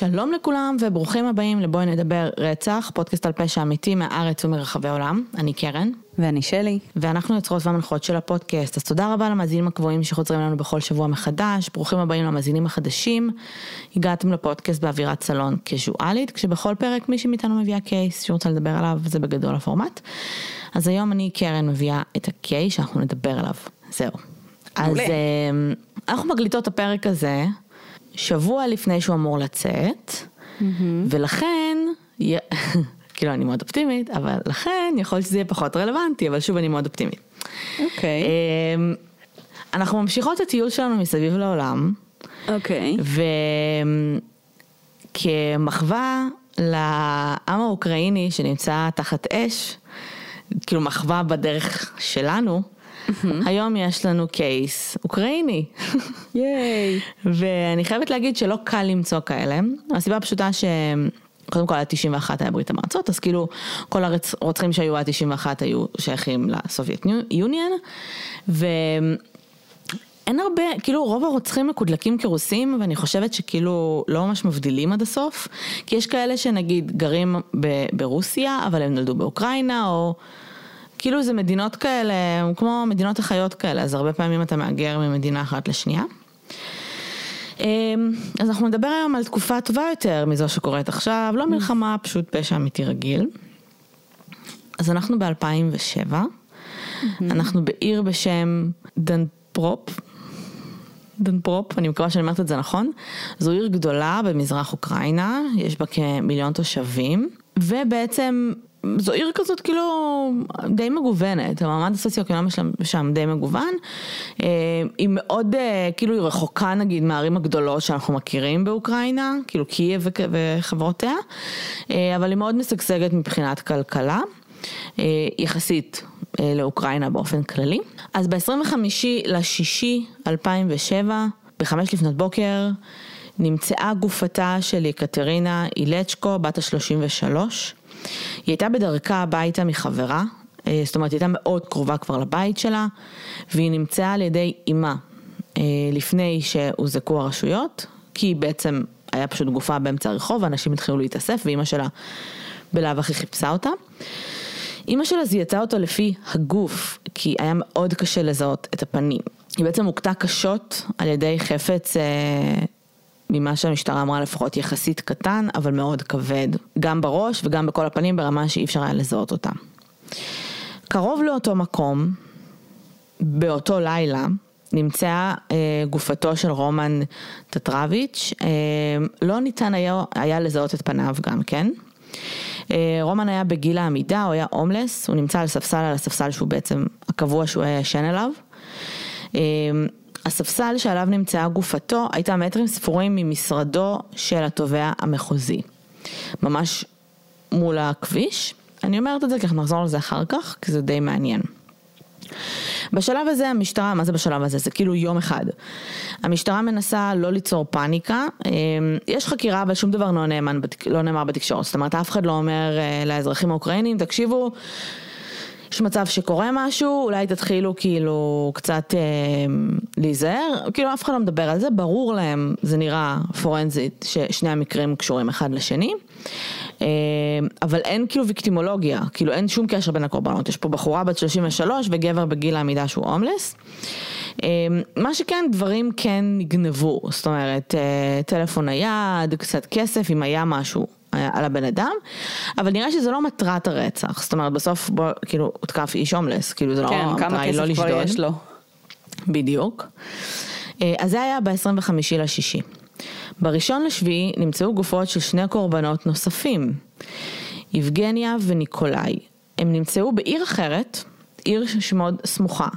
שלום לכולם וברוכים הבאים לבואי נדבר רצח, פודקאסט על פשע אמיתי מהארץ ומרחבי העולם. אני קרן. ואני שלי. ואנחנו יוצרות והמנחות של הפודקאסט, אז תודה רבה למאזינים הקבועים שחוזרים לנו בכל שבוע מחדש, ברוכים הבאים למאזינים החדשים. הגעתם לפודקאסט באווירת סלון קזואלית, כשבכל פרק מישהי מאיתנו מביאה קייס שרוצה לדבר עליו, זה בגדול הפורמט. אז היום אני קרן מביאה את הקייס שאנחנו נדבר עליו, זהו. מעולה. אז אה, אנחנו מקליטות את הפרק הזה שבוע לפני שהוא אמור לצאת, ולכן, י- כאילו אני מאוד אופטימית, אבל לכן יכול להיות שזה יהיה פחות רלוונטי, אבל שוב אני מאוד אופטימית. אוקיי. אמ, אנחנו ממשיכות את הטיול שלנו מסביב לעולם, אוקיי. וכמחווה לעם האוקראיני שנמצא תחת אש, כאילו מחווה בדרך שלנו, היום יש לנו קייס אוקראיני. ייי. ואני חייבת להגיד שלא קל למצוא כאלה, הסיבה הפשוטה ש... קודם כל עד 91 היה ברית המועצות, אז כאילו כל הרוצחים שהיו עד 91 היו שייכים לסובייט יוניון, ואין הרבה, כאילו רוב הרוצחים מקודלקים כרוסים, ואני חושבת שכאילו לא ממש מבדילים עד הסוף, כי יש כאלה שנגיד גרים ב- ברוסיה, אבל הם נולדו באוקראינה, או כאילו זה מדינות כאלה, כמו מדינות החיות כאלה, אז הרבה פעמים אתה מהגר ממדינה אחת לשנייה. אמ, אז אנחנו נדבר היום על תקופה טובה יותר מזו שקורית עכשיו, לא מלחמה, פשוט פשע אמיתי רגיל. אז אנחנו ב-2007, אנחנו בעיר בשם דניפרו, דניפרו, אני מקווה שאני אומרת את זה נכון, זו עיר גדולה במזרח אוקראינה, יש בה כמיליון תושבים, ובעצם זו עיר כזאת כאילו די מגוונת, המעמד הסוציו-אקונומי שם, שם די מגוון, אה, היא מאוד, אה, כאילו היא רחוקה נגיד מהערים הגדולות שאנחנו מכירים באוקראינה, כאילו קייב וחברותיה, אה, אבל היא מאוד משגשגת מבחינת כלכלה. יחסית לאוקראינה באופן כללי. אז ב-25 לשישי 2007, בחמש לפנות בוקר, נמצאה גופתה של יקטרינה אילצ'קו, בת ה-33. היא הייתה בדרכה הביתה מחברה, אה, זאת אומרת היא הייתה מאוד קרובה כבר לבית שלה, והיא נמצאה על ידי אימה אה, לפני שהוזעקו הרשויות, כי בעצם היה פשוט גופה באמצע הרחוב, ואנשים התחילו להתאסף, ואימא שלה בלאו הכי חיפשה אותה. אימא שלה זיהתה אותו לפי הגוף, כי היה מאוד קשה לזהות את הפנים. היא בעצם הוכתה קשות על ידי חפץ, אה, ממה שהמשטרה אמרה לפחות יחסית קטן, אבל מאוד כבד, גם בראש וגם בכל הפנים ברמה שאי אפשר היה לזהות אותה. קרוב לאותו מקום, באותו לילה, נמצאה אה, גופתו של רומן טטרביץ', אה, לא ניתן היה, היה לזהות את פניו גם כן. אה, רומן היה בגיל העמידה, הוא היה הומלס, הוא נמצא על ספסל, על הספסל שהוא בעצם הקבוע שהוא היה ישן עליו. אה, הספסל שעליו נמצאה גופתו הייתה מטרים ספורים ממשרדו של התובע המחוזי. ממש מול הכביש. אני אומרת את זה כי אנחנו נחזור לזה אחר כך, כי זה די מעניין. בשלב הזה המשטרה, מה זה בשלב הזה? זה כאילו יום אחד. המשטרה מנסה לא ליצור פאניקה, אה, יש חקירה אבל שום דבר לא בתק- לא נאמר בתקשורת, זאת אומרת אף אחד לא אומר אה, לאזרחים האוקראינים, תקשיבו, יש מצב שקורה משהו, אולי תתחילו כאילו קצת אה, להיזהר, כאילו אף אחד לא מדבר על זה, ברור להם, זה נראה פורנזית, ששני המקרים קשורים אחד לשני, אה, אבל אין כאילו ויקטימולוגיה, כאילו אין שום קשר בין הקורבנות, יש פה בחורה בת 33 וגבר בגיל העמידה שהוא הומלס. אה, מה שכן, דברים כן נגנבו, זאת אומרת, אה, טלפון נייד, קצת כסף, אם היה משהו. אה, על הבן אדם, אבל נראה שזה לא מטרת הרצח, זאת אומרת בסוף בוא, כאילו הותקף איש הומלס, כאילו זה לא, כן, המטרה כמה היא לא כסף כבר לשדוד. יש לו. בדיוק. אה, אז זה היה ב-25 לשישי. בראשון לשביעי נמצאו גופות של שני קורבנות נוספים, יבגניה וניקולאי. הם נמצאו בעיר אחרת, עיר שמאוד סמוכה,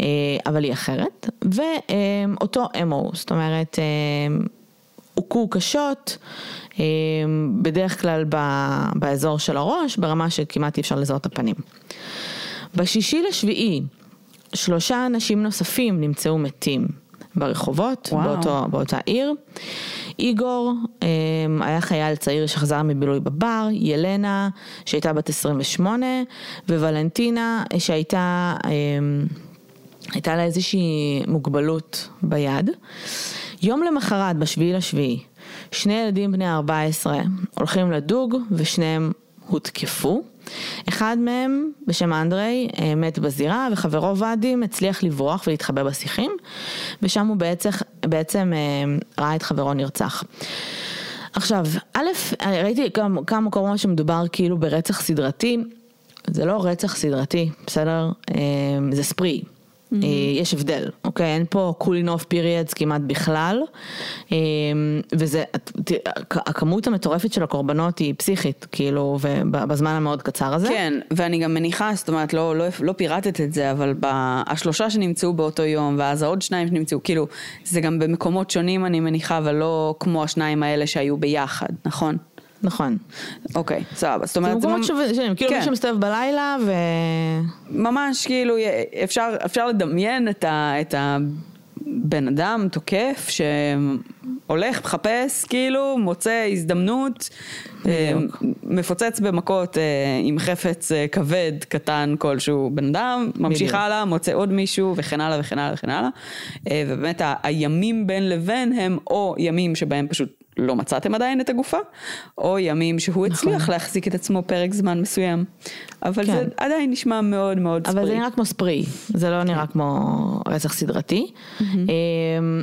אה, אבל היא אחרת, ואותו אמו, זאת אומרת, הוכו קשות, אה, בדרך כלל באזור של הראש, ברמה שכמעט אי אפשר לזהות את הפנים. בשישי לשביעי, שלושה אנשים נוספים נמצאו מתים ברחובות, וואו. באותו, באותה עיר. איגור אה, היה חייל צעיר שחזר מבילוי בבר, ילנה שהייתה בת 28 וולנטינה שהייתה אה, הייתה לה איזושהי מוגבלות ביד. יום למחרת, בשביעי לשביעי, שני ילדים בני 14 הולכים לדוג ושניהם הותקפו. אחד מהם, בשם אנדרי, אה, מת בזירה וחברו ואדים הצליח לברוח ולהתחבא בשיחים ושם הוא בעצם, בעצם אה, ראה את חברו נרצח. עכשיו, א', ראיתי כמה, כמה מקומות שמדובר כאילו ברצח סדרתי, זה לא רצח סדרתי, בסדר? אה, זה ספרי. Mm-hmm. יש הבדל, אוקיי? אין פה cooling off periods כמעט בכלל, אה, וזה, הכמות המטורפת של הקורבנות היא פסיכית, כאילו, ובזמן המאוד קצר הזה. כן, ואני גם מניחה, זאת אומרת, לא, לא, לא פירטת את זה, אבל השלושה שנמצאו באותו יום, ואז העוד שניים שנמצאו, כאילו, זה גם במקומות שונים אני מניחה, אבל לא כמו השניים האלה שהיו ביחד, נכון? נכון. אוקיי, סבבה. זאת אומרת, זה מקומות שונים, כאילו כן. מי שמסתובב בלילה ו... ממש כאילו אפשר, אפשר לדמיין את, ה, את הבן אדם תוקף שהולך, מחפש, כאילו, מוצא הזדמנות, אה, מפוצץ במכות אה, עם חפץ אה, כבד, קטן כלשהו בן אדם, ממשיך בדיוק. הלאה, מוצא עוד מישהו וכן הלאה וכן הלאה וכן הלאה. ובאמת הימים בין לבין הם או ימים שבהם פשוט לא מצאתם עדיין את הגופה, או ימים שהוא הצליח להחזיק את עצמו פרק זמן מסוים. אבל כן. זה עדיין נשמע מאוד מאוד ספרי. אבל זה נראה כמו ספרי, זה לא נראה כמו רצח סדרתי. אמ,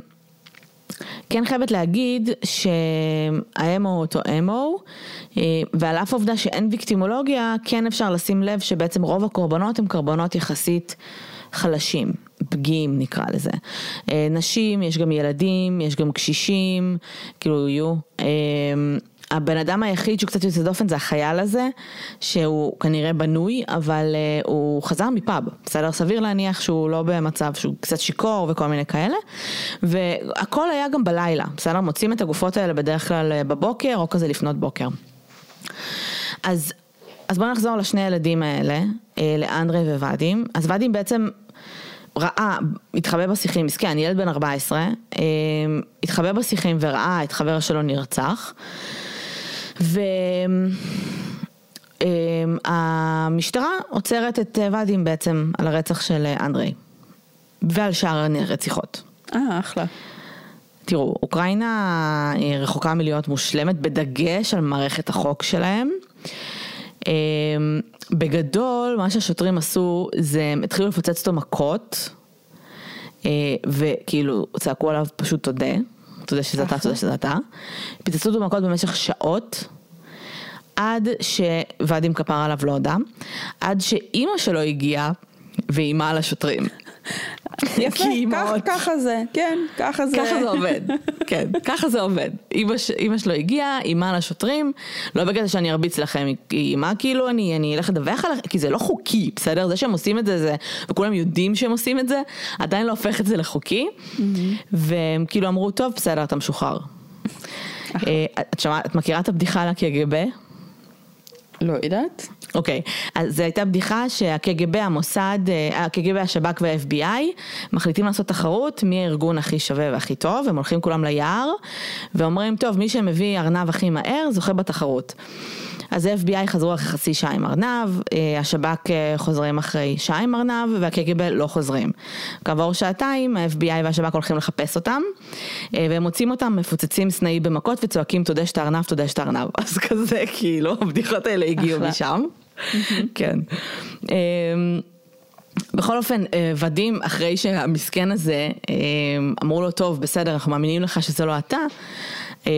כן חייבת להגיד שהאמו הוא אותו אמו, אה, ועל אף העובדה שאין ויקטימולוגיה, כן אפשר לשים לב שבעצם רוב הקורבנות הם קורבנות יחסית חלשים, פגיעים נקרא לזה. אה, נשים, יש גם ילדים, יש גם קשישים, כאילו יהיו. אה, הבן אדם היחיד שהוא קצת יוצא דופן זה החייל הזה, שהוא כנראה בנוי, אבל uh, הוא חזר מפאב, בסדר? סביר להניח שהוא לא במצב שהוא קצת שיכור וכל מיני כאלה, והכל היה גם בלילה, בסדר? מוצאים את הגופות האלה בדרך כלל אה, בבוקר או כזה לפנות בוקר. אז, אז בואו נחזור לשני הילדים האלה, אה, לאנדרי וואדים. אז ואדים בעצם ראה, התחבא בשיחים, מסכן, ילד בן 14, אה, התחבא בשיחים וראה את חבר שלו נרצח. והמשטרה עוצרת את ואדים בעצם על הרצח של אנדרי ועל שאר הרציחות. אה, אחלה. תראו, אוקראינה היא רחוקה מלהיות מושלמת, בדגש על מערכת החוק שלהם. אמ, בגדול, מה שהשוטרים עשו, זה הם התחילו לפוצץ אותו מכות, אה, וכאילו צעקו עליו פשוט תודה, תודה שזה אתה, תודה שזה אתה. פיצצו אותו מכות במשך שעות. עד שוואדים כפר עליו לא הודה, עד שאימא שלו הגיעה ואיימה על השוטרים. יפה, אימהות- ככה- זה, כן, ככה זה. ככה זה עובד, כן, ככה זה עובד. אמא, אמא שלו הגיעה, אימה על השוטרים, לא בקטע שאני ארביץ לכם, היא אימה כאילו אני, אני אלך לדווח עליכם, כי זה לא חוקי, בסדר? זה שהם עושים את זה, זה, וכולם יודעים שהם עושים את זה, עדיין לא הופך את זה לחוקי, והם כאילו אמרו, טוב, בסדר, אתה משוחרר. אה, את שמעת, את מכירה את הבדיחה על הקג"ב? לא יודעת. אוקיי, אז זו הייתה בדיחה שהקג"ב, המוסד, אה, הקג"ב, השב"כ וה-FBI מחליטים לעשות תחרות מי הארגון הכי שווה והכי טוב, הם הולכים כולם ליער ואומרים, טוב, מי שמביא ארנב הכי מהר זוכה בתחרות. אז ה-FBI חזרו אחרי חצי שעה עם ארנב, אה, השב"כ אה, חוזרים אחרי שעה עם ארנב והקג"ב לא חוזרים. כעבור שעתיים ה-FBI והשב"כ הולכים לחפש אותם אה, והם מוצאים אותם מפוצצים סנאי במכות וצועקים תודה שאתה ארנב, תודה שאתה ארנב. אז כזה כאילו הבדיחות האלה הגיעו. משם. כן. אמ, בכל אופן, ודים, אחרי שהמסכן הזה, אמ, אמרו לו, טוב, בסדר, אנחנו מאמינים לך שזה לא אתה, אמ,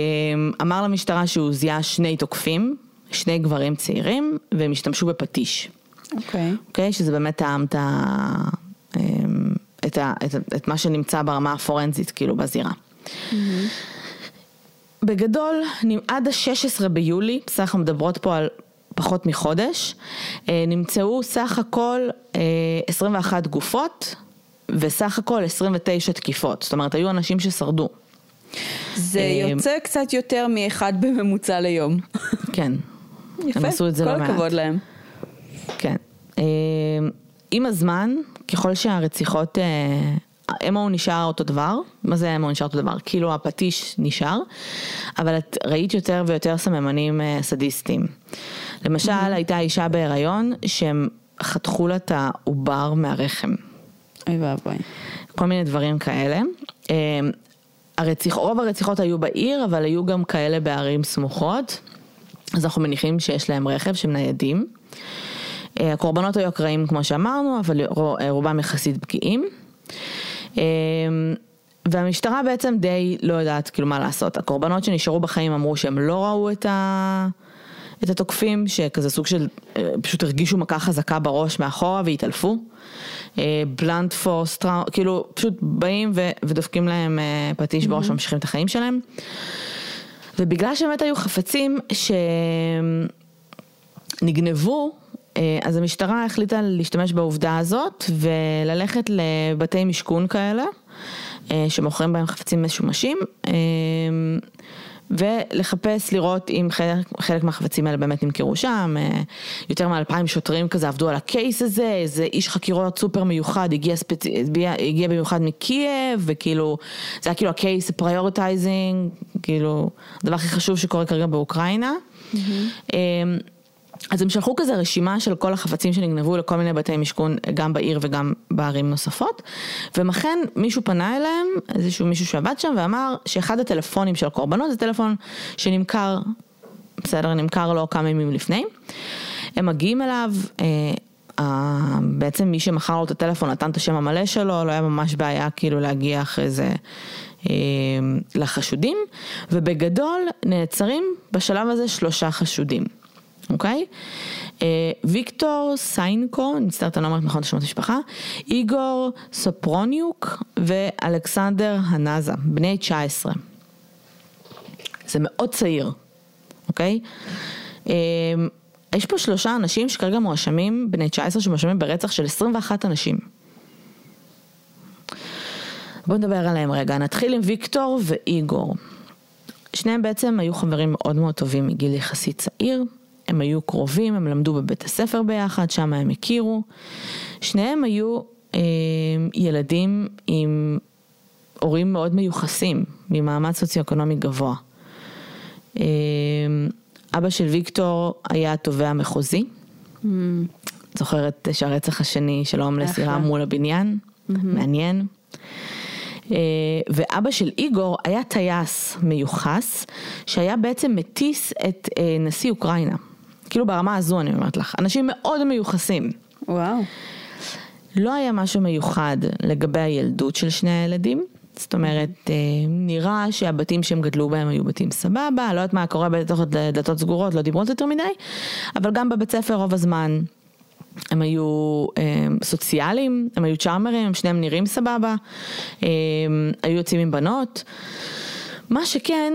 אמר למשטרה שהוא זיהה שני תוקפים, שני גברים צעירים, והם השתמשו בפטיש. אוקיי. אוקיי? שזה באמת טעם את, ה, אמ, את, ה, את, ה- את מה שנמצא ברמה הפורנזית, כאילו, בזירה. בגדול, נ- עד ה-16 ביולי, בסך אנחנו מדברות פה על פחות מחודש, אה, נמצאו סך הכל אה, 21 גופות וסך הכל 29 תקיפות. זאת אומרת, היו אנשים ששרדו. זה אה, יוצא קצת יותר מאחד בממוצע ליום. כן. יפה, הם עשו את זה כל לא מעט. הכבוד להם. כן. אה, עם הזמן, ככל שהרציחות, אמו נשאר אותו דבר, מה זה אמו נשאר אותו דבר? כאילו הפטיש נשאר, אבל את ראית יותר ויותר סממנים אה, סדיסטיים. למשל, הייתה אישה בהיריון שהם חתכו לה את העובר מהרחם. אוי ואבוי. כל מיני דברים כאלה. אה, הרציח, רוב הרציחות היו בעיר, אבל היו גם כאלה בערים סמוכות. אז אנחנו מניחים שיש להם רכב שהם ניידים. אה, הקורבנות היו אקראיים כמו שאמרנו, אבל רובם יחסית פגיעים. אה, והמשטרה בעצם די לא יודעת כאילו מה לעשות. הקורבנות שנשארו בחיים אמרו שהם לא ראו את, ה... את התוקפים, שכזה סוג של, אה, פשוט הרגישו מכה חזקה בראש מאחורה והתעלפו. בלנט פורס, כאילו פשוט באים ו... ודופקים להם פטיש בראש וממשיכים את החיים שלהם. ובגלל שבאמת היו חפצים שנגנבו, אה, אז המשטרה החליטה להשתמש בעובדה הזאת וללכת לבתי משכון כאלה, אה, שמוכרים בהם חפצים משומשים. אה, ולחפש, לראות אם חלק, חלק מהחפצים האלה באמת נמכרו שם, יותר מאלפיים שוטרים כזה עבדו על ה case הזה, איזה איש חקירות סופר מיוחד הגיע, ספצ... הגיע, במיוחד מקייב, וכאילו, זה היה כאילו ה case prioritizing, כאילו, הדבר הכי חשוב שקורה כרגע באוקראינה. Mm-hmm. אז הם שלחו כזה רשימה של כל החפצים שנגנבו לכל מיני בתי משכון, גם בעיר וגם בערים נוספות, ומכן מישהו פנה אליהם, איזשהו מישהו שעבד שם, ואמר שאחד הטלפונים של הקורבנות זה טלפון שנמכר, בסדר, נמכר לו כמה ימים לפני. הם מגיעים אליו, אה, בעצם מי שמכר לו את הטלפון נתן את השם המלא שלו, לא היה ממש בעיה כאילו להגיע אחרי זה אה, לחשודים, ובגדול נעצרים בשלב הזה שלושה חשודים. אוקיי? אה, ויקטור סיינקו, אני מצטערת, אני לא אומרת נכון את שמות המשפחה, איגור סופרוניוק ואלכסנדר הנזה, בני 19. זה מאוד צעיר, אוקיי? אה, יש פה שלושה אנשים שכרגע מואשמים, בני 19, שמואשמים ברצח של 21 אנשים. בואו נדבר עליהם רגע, נתחיל עם ויקטור ואיגור. שניהם בעצם היו חברים מאוד מאוד טובים מגיל יחסית צעיר. הם היו קרובים, הם למדו בבית הספר ביחד, שם הם הכירו. שניהם היו אה, ילדים עם הורים מאוד מיוחסים, ממעמד סוציו-אקונומי גבוה. אה, אבא של ויקטור היה תובע מחוזי. Mm. זוכרת שהרצח השני של ההומלס אירע מול הבניין? Mm-hmm. מעניין. אה, ואבא של איגור היה טייס מיוחס, שהיה בעצם מטיס את אה, נשיא אוקראינה. כאילו ברמה הזו אני אומרת לך, אנשים מאוד מיוחסים. וואו. לא היה משהו מיוחד לגבי הילדות של שני הילדים. זאת אומרת, אה, נראה שהבתים שהם גדלו בהם היו בתים סבבה, לא יודעת מה קורה בתוך דלתות סגורות, לא דיברו על זה יותר מדי, אבל גם בבית ספר רוב הזמן הם היו אה, סוציאליים, הם היו צ'ארמרים, הם שניהם נראים סבבה, אה, היו יוצאים עם בנות. מה שכן,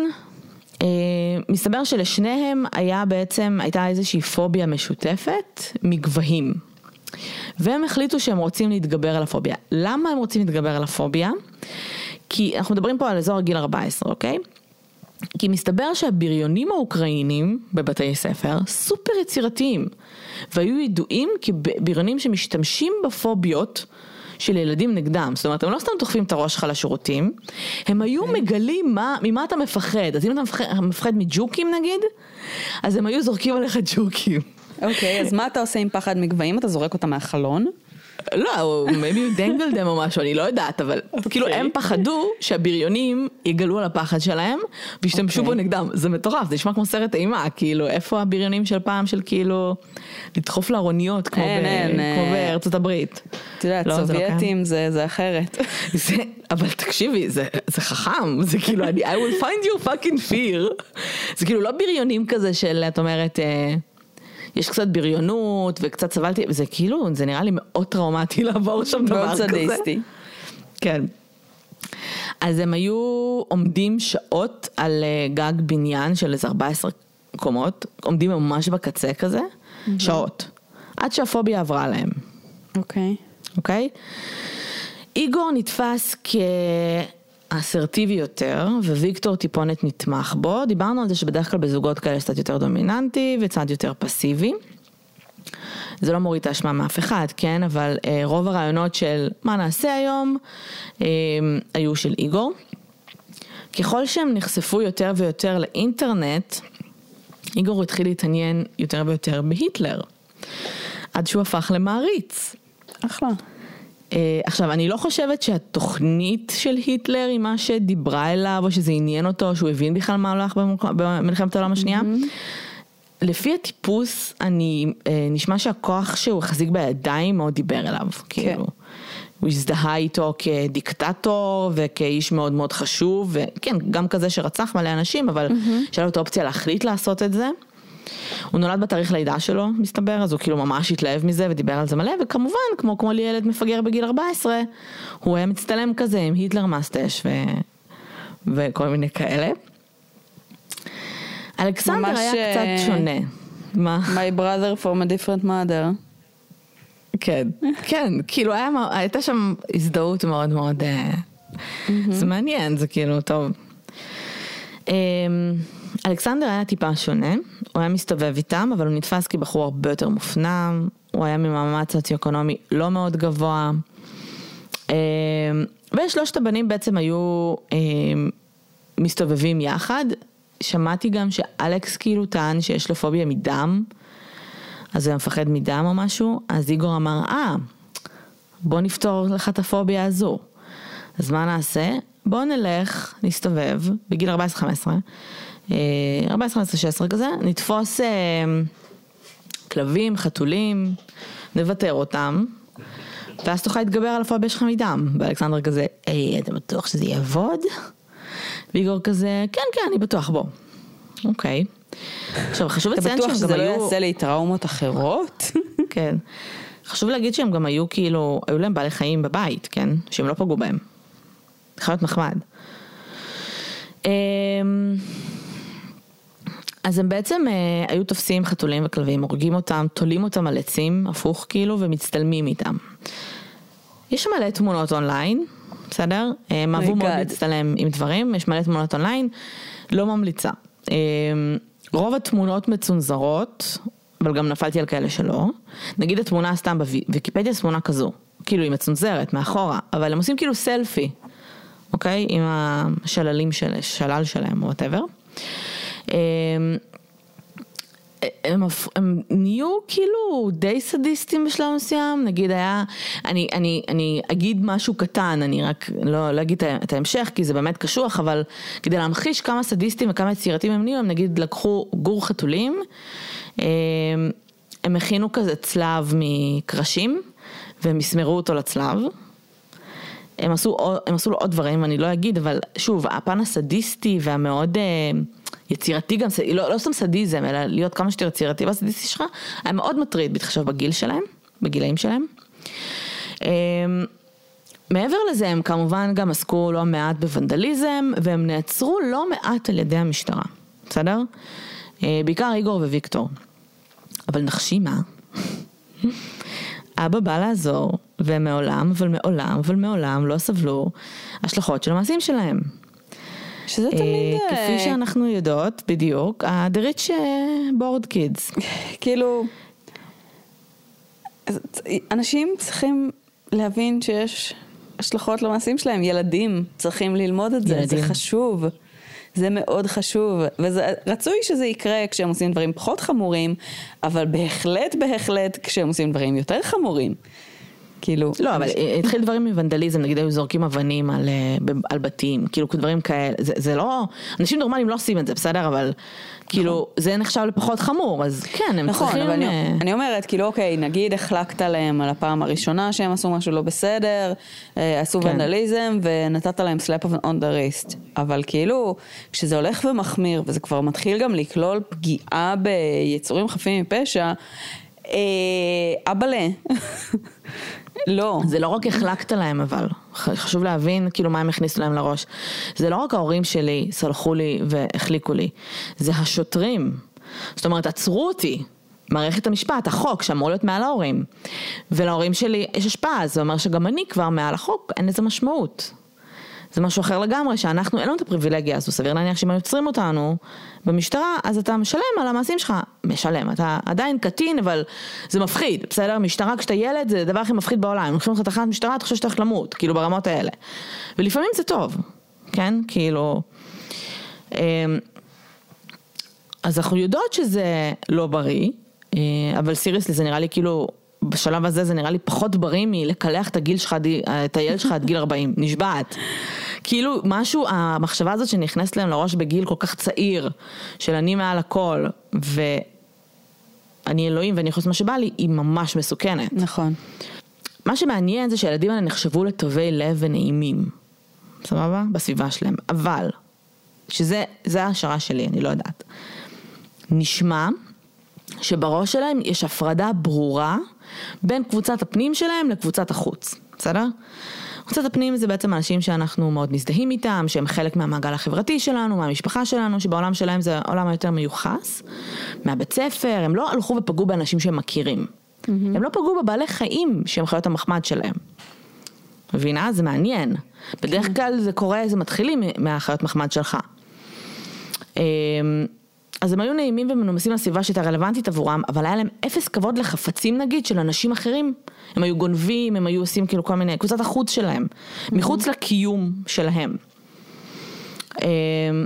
מסתבר שלשניהם היה בעצם, הייתה איזושהי פוביה משותפת מגבהים. והם החליטו שהם רוצים להתגבר על הפוביה. למה הם רוצים להתגבר על הפוביה? כי אנחנו מדברים פה על אזור הגיל 14, אוקיי? כי מסתבר שהבריונים האוקראינים בבתי ספר סופר יצירתיים והיו ידועים כבריונים שמשתמשים בפוביות של ילדים נגדם. זאת אומרת, הם לא סתם דוחפים את הראש שלך לשירותים, הם היו okay. אוקיי. מגלים מה, ממה אתה מפחד. אז אם אתה מפחד, מפחד מג'וקים נגיד, אז הם היו זורקים עליך ג'וקים. אוקיי, okay, אז מה אתה עושה עם פחד מגבהים? אתה זורק אותם מהחלון? לא, maybe you them או משהו, אני לא יודעת, אבל. כאילו הם פחדו שהבריונים יגלו על הפחד שלהם וישתמשו. בו נגדם, זה מטורף, זה נשמע כמו סרט אימה, כאילו איפה הבריונים של פעם של כאילו לדחוף לארוניות כמו, אה... בארצות הברית. את יודעת, לא, סובייטים זה, לא זה, זה אחרת. אבל תקשיבי, זה, זה חכם, זה כאילו אני, I will find your fucking fear, זה כאילו לא בריונים כזה של את אומרת. יש קצת בריונות וקצת סבלתי, זה כאילו, זה נראה לי מאוד טראומטי לעבור שם דבר כזה. מאוד סדיסטי. כן. אז הם היו עומדים שעות על אה, גג בניין של איזה 14 קומות, עומדים ממש בקצה כזה, mm-hmm. שעות, עד שהפוביה עברה להם. אוקיי. Okay. אוקיי? Okay? איגור נתפס כ... אסרטיבי יותר, וויקטור טיפונת נתמך בו. דיברנו על זה שבדרך כלל בזוגות כאלה יש קצת יותר דומיננטי וצד יותר פסיבי. זה לא מוריד את האשמה מאף אחד, כן? אבל אה, רוב הרעיונות של מה נעשה היום אה, היו של איגור. ככל שהם נחשפו יותר ויותר לאינטרנט, איגור התחיל להתעניין יותר ויותר בהיטלר. עד שהוא הפך למעריץ. אחלה. אה, עכשיו, אני לא חושבת שהתוכנית של היטלר היא מה שדיברה אליו, או שזה עניין אותו, שהוא הבין בכלל מה הולך במלח- במלחמת העולם השנייה. לפי הטיפוס, אני, אה, נשמע שהכוח שהוא החזיק בידיים מאוד דיבר אליו, כאילו. הוא הזדהה איתו כדיקטטור וכאיש מאוד מאוד חשוב, וכן, גם כזה שרצח מלא אנשים, אבל שהיה לו את האופציה להחליט לעשות את זה. הוא נולד בתאריך לידה שלו, מסתבר, אז הוא כאילו ממש התלהב מזה ודיבר על זה מלא, וכמובן, כמו כל ילד מפגר בגיל 14, הוא היה מצטלם כזה עם היטלר מסטש ו... וכל מיני כאלה. אלכסנדר היה אה, קצת שונה. מה? My brother from a different mother. כן, כן, כאילו היה, הייתה שם הזדהות מאוד מאוד, אה, זה מעניין, זה כאילו טוב. אלכסנדר היה טיפה שונה, הוא היה מסתובב איתם, אבל הוא נתפס כבחור הרבה יותר מופנם, הוא היה ממעמד סוציו-אקונומי לא מאוד גבוה. אמ, ושלושת הבנים בעצם היו אמ, מסתובבים יחד. שמעתי גם שאלכס כאילו טען שיש לו פוביה מדם, אז הוא מפחד מדם או משהו, אז איגור אמר, אה, בוא נפתור לך את הפוביה הזו. אז מה נעשה? בוא נלך, נסתובב, בגיל 14-15, אה, 14-15-16 כזה, נתפוס אה, כלבים, חתולים, נוותר אותם, ואז תוכל להתגבר על הפוביה שלך מדם. ואלכסנדר כזה, היי, אתה בטוח שזה יעבוד? ואיגור כזה, כן, כן, אני בטוח, בוא. אוקיי. עכשיו, חשוב אתה לציין בטוח שהם שזה גם לא היו... יעשה לי טראומות אחרות? כן. חשוב להגיד שהם גם היו כאילו, היו להם בעלי חיים בבית, כן? שהם לא פגעו בהם. חיות מחמד. אז הם בעצם אה, היו תופסים חתולים וכלבים, הורגים אותם, תולים אותם על עצים, הפוך כאילו, ומצטלמים איתם. יש מלא תמונות אונליין, בסדר? הם אהבו מאוד God. להצטלם עם דברים, יש מלא תמונות אונליין, לא ממליצה. אמ, רוב התמונות מצונזרות, אבל גם נפלתי על כאלה שלא. נגיד התמונה סתם בוויקיפדיה זו תמונה כזו, כאילו היא מצונזרת מאחורה, אבל הם עושים כאילו סלפי, אוקיי? עם השללים של, שלל שלהם או whatever. הם, הפ- הם נהיו כאילו די סדיסטים בשלב מסוים, נגיד היה, אני, אני, אני אגיד משהו קטן, אני רק לא, לא אגיד את ההמשך כי זה באמת קשוח, אבל כדי להמחיש כמה סדיסטים וכמה יצירתיים הם נהיו, הם נגיד לקחו גור חתולים, הם הכינו כזה צלב מקרשים, והם מסמרו אותו לצלב. הם עשו, הם עשו לו עוד דברים, אני לא אגיד, אבל שוב, הפן הסדיסטי והמאוד אה, יצירתי גם, לא, לא סתם סדיזם, אלא להיות כמה שיותר יצירתי והסדיסטי שלך, היה מאוד מטריד, בהתחשב בגיל שלהם, בגילאים שלהם. אה, מעבר לזה, הם כמובן גם עסקו לא מעט בוונדליזם, והם נעצרו לא מעט על ידי המשטרה, בסדר? אה, בעיקר איגור וויקטור. אבל נחשי מה? אבא בא לעזור, והם מעולם, אבל מעולם, אבל מעולם לא סבלו השלכות של המעשים שלהם. שזה אה, תמיד... אה, כפי שאנחנו יודעות, בדיוק, ה-The Rich אה, Board Kids. כאילו, אנשים צריכים להבין שיש השלכות למעשים שלהם, ילדים צריכים ללמוד את זה, ילדים. זה חשוב. זה מאוד חשוב, ורצוי שזה יקרה כשהם עושים דברים פחות חמורים, אבל בהחלט בהחלט כשהם עושים דברים יותר חמורים. כאילו... לא, אבל התחיל דברים מוונדליזם, נגיד היו זורקים אבנים על, אה, על בתים, כאילו דברים כאלה, זה, זה לא, אנשים נורמליים לא עושים את זה, בסדר, אבל כאילו, זה נחשב לפחות חמור, אז כן, הם נכון, צריכים... אבל אני, אה, אני אומרת, כאילו, אוקיי, נגיד החלקת להם על הפעם הראשונה שהם עשו משהו לא בסדר, אה, עשו כן. ונדליזם, ונתת להם slap on the wrist. אבל כאילו, כשזה הולך ומחמיר, וזה כבר מתחיל גם לכלול פגיעה ביצורים חפים מפשע, אבאלה. לא. זה לא רק החלקת להם אבל, חשוב להבין כאילו מה הם הכניסו להם לראש. זה לא רק ההורים שלי סלחו לי והחליקו לי, זה השוטרים. זאת אומרת, עצרו אותי. מערכת המשפט, החוק שאמור להיות מעל ההורים. ולהורים שלי יש השפעה, זה אומר שגם אני כבר מעל החוק, אין לזה משמעות. זה משהו אחר לגמרי, שאנחנו, אין לנו את הפריבילגיה הזו, סביר להניח שאם היו עוצרים אותנו במשטרה, אז אתה משלם על המעשים שלך, משלם, אתה עדיין קטין, אבל זה מפחיד, בסדר? משטרה כשאתה ילד זה הדבר הכי מפחיד בעולם, אם לוקחים אותך לתחנת משטרה, אתה חושב שאתה הולך למות, כאילו ברמות האלה. ולפעמים זה טוב, כן? כאילו... אמ, אז אנחנו יודעות שזה לא בריא, אה, אבל סיריוסלי זה נראה לי כאילו בשלב הזה זה נראה לי פחות בריא מלקלח את הגיל שלך, את הילד שלך עד גיל 40, נשבעת. כאילו משהו, המחשבה הזאת שנכנסת להם לראש בגיל כל כך צעיר, של אני מעל הכל, ואני אלוהים ואני יכול לעשות מה שבא לי, היא ממש מסוכנת. נכון. מה שמעניין זה שהילדים האלה נחשבו לטובי לב ונעימים, סבבה? בסביבה שלהם. אבל, שזה ההשערה שלי, אני לא יודעת. נשמע שבראש שלהם יש הפרדה ברורה בין קבוצת הפנים שלהם לקבוצת החוץ, בסדר? קבוצת הפנים זה בעצם אנשים שאנחנו מאוד מזדהים איתם, שהם חלק מהמעגל החברתי שלנו, מהמשפחה שלנו, שבעולם שלהם זה העולם היותר מיוחס, מהבית ספר, הם לא הלכו ופגעו באנשים שהם מכירים. Mm-hmm. הם לא פגעו בבעלי חיים שהם חיות המחמד שלהם. מבינה? זה מעניין. בדרך. כלל זה קורה, זה מתחילים מהחיות מחמד שלך. אמ, אז הם היו נעימים ומנומסים לסביבה שהייתה רלוונטית עבורם, אבל היה להם אפס כבוד לחפצים נגיד של אנשים אחרים. הם היו גונבים, הם היו עושים כאילו כל מיני, קבוצת החוץ שלהם, מחוץ לקיום שלהם. אמ,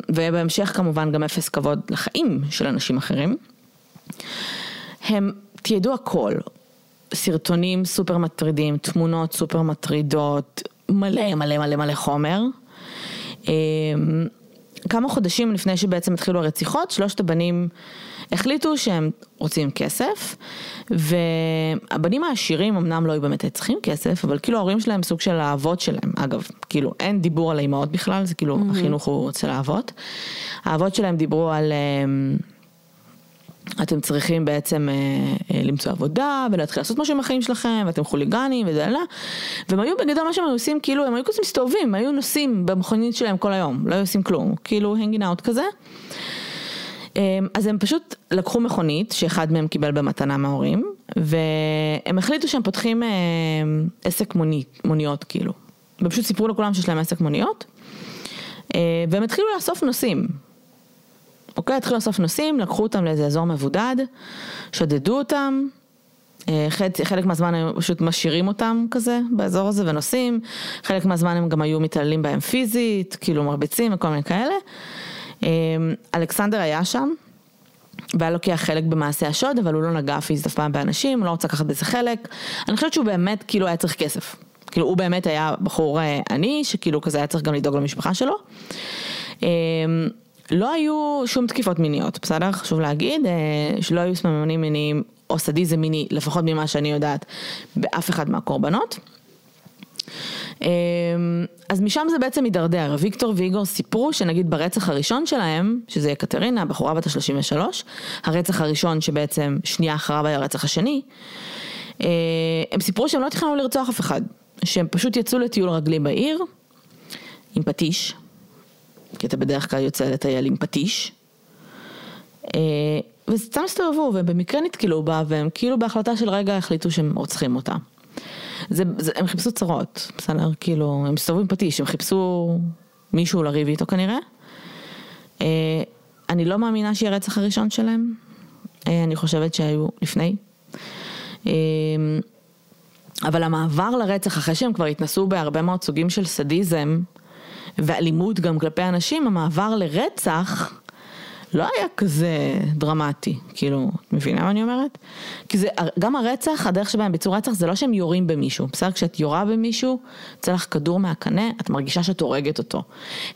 ובהמשך כמובן גם אפס כבוד לחיים של אנשים אחרים. הם תיעדו הכל, סרטונים סופר מטרידים, תמונות סופר מטרידות, מלא מלא מלא מלא חומר. כמה חודשים לפני שבעצם התחילו הרציחות, שלושת הבנים החליטו שהם רוצים כסף, והבנים העשירים אמנם לא היו באמת צריכים כסף, אבל כאילו ההורים שלהם סוג של האבות שלהם, אגב, כאילו אין דיבור על האימהות בכלל, זה כאילו mm-hmm. החינוך הוא אצל האבות. האבות שלהם דיברו על... אמ, אתם צריכים בעצם אה, אה, למצוא עבודה ולהתחיל לעשות משהו עם החיים שלכם ואתם חוליגנים וזה לא. והם היו בגדול מה שהם היו עושים כאילו הם היו כזה מסתובבים, הם היו נוסעים במכונית שלהם כל היום, לא היו עושים כלום, כאילו הנגין אאוט כזה. אה, אז הם פשוט לקחו מכונית שאחד מהם קיבל במתנה מההורים והם החליטו שהם פותחים אה, עסק מונית, מוניות כאילו. והם פשוט סיפרו לכולם שיש להם עסק מוניות אה, והם התחילו לאסוף נוסעים. אוקיי, התחילו לאסוף נוסעים, לקחו אותם לאיזה אזור מבודד, שדדו אותם, אה, חלק, מהזמן הם פשוט משאירים אותם כזה באזור הזה ונוסעים, חלק מהזמן הם גם היו מתעללים בהם פיזית, כאילו מרביצים וכל מיני כאלה. אה, אלכסנדר היה שם, והיה לוקח חלק במעשה השוד, אבל הוא לא נגע פיזית אף פעם באנשים, הוא לא רוצה לקחת בזה חלק. אני חושבת שהוא באמת כאילו היה צריך כסף. כאילו הוא באמת היה בחור אה, עני, שכאילו כזה היה צריך גם לדאוג למשפחה שלו. לא היו שום תקיפות מיניות, בסדר? חשוב להגיד, אה, שלא היו סממנים מיניים או סדיזם מיני, לפחות ממה שאני יודעת, באף אחד מהקורבנות. אה, אז משם זה בעצם הידרדר, ויקטור ואיגור סיפרו שנגיד ברצח הראשון שלהם, שזה יקטרינה, בחורה בת ה-33, הרצח הראשון שבעצם שנייה אחריו היה הרצח השני, אה, הם סיפרו שהם לא תכננו לרצוח אף אחד, שהם פשוט יצאו לטיול רגלי בעיר, עם פטיש, כי אתה בדרך כלל יוצא לטייל עם פטיש. אה, וסתם הסתובבו, ובמקרה נתקלו בה, והם כאילו בהחלטה של רגע החליטו שהם רוצחים אותה. זה, זה, הם חיפשו צרות, בסדר? כאילו, הם הסתובבו עם פטיש, הם חיפשו מישהו לריב איתו כנראה. אה, אני לא מאמינה שהיא הרצח הראשון שלהם, אה, אני חושבת שהיו לפני. אבל המעבר לרצח, אחרי שהם כבר התנסו בהרבה מאוד סוגים של סדיזם, ואלימות גם כלפי אנשים, המעבר לרצח לא היה כזה דרמטי, כאילו, את מבינה מה אני אומרת? כי זה, גם הרצח, הדרך שבה הם ביצעו רצח זה לא שהם יורים במישהו, בסדר? כשאת יורה במישהו, יוצא לך כדור מהקנה, את מרגישה שאת הורגת אותו.